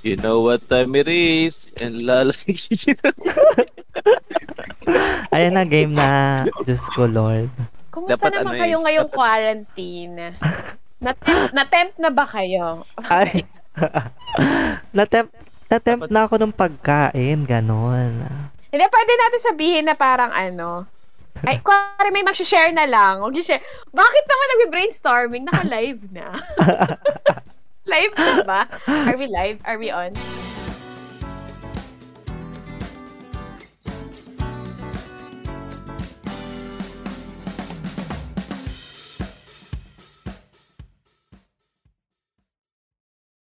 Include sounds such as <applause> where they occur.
You know what time it is, and lalaki <laughs> Ayan na, game na. Diyos ko, Lord. Kumusta Dapat naman ano eh, kayo ngayong dapat- quarantine? Natempt, natempt na ba kayo? Ay. <laughs> natempt, natempt na ako ng pagkain, ganon. Hindi, pwede natin sabihin na parang ano, ay, <laughs> kuwari may mag-share na lang. Huwag share Bakit naman nag-brainstorming? Naka-live na. Live ba? Are we live? Are we on?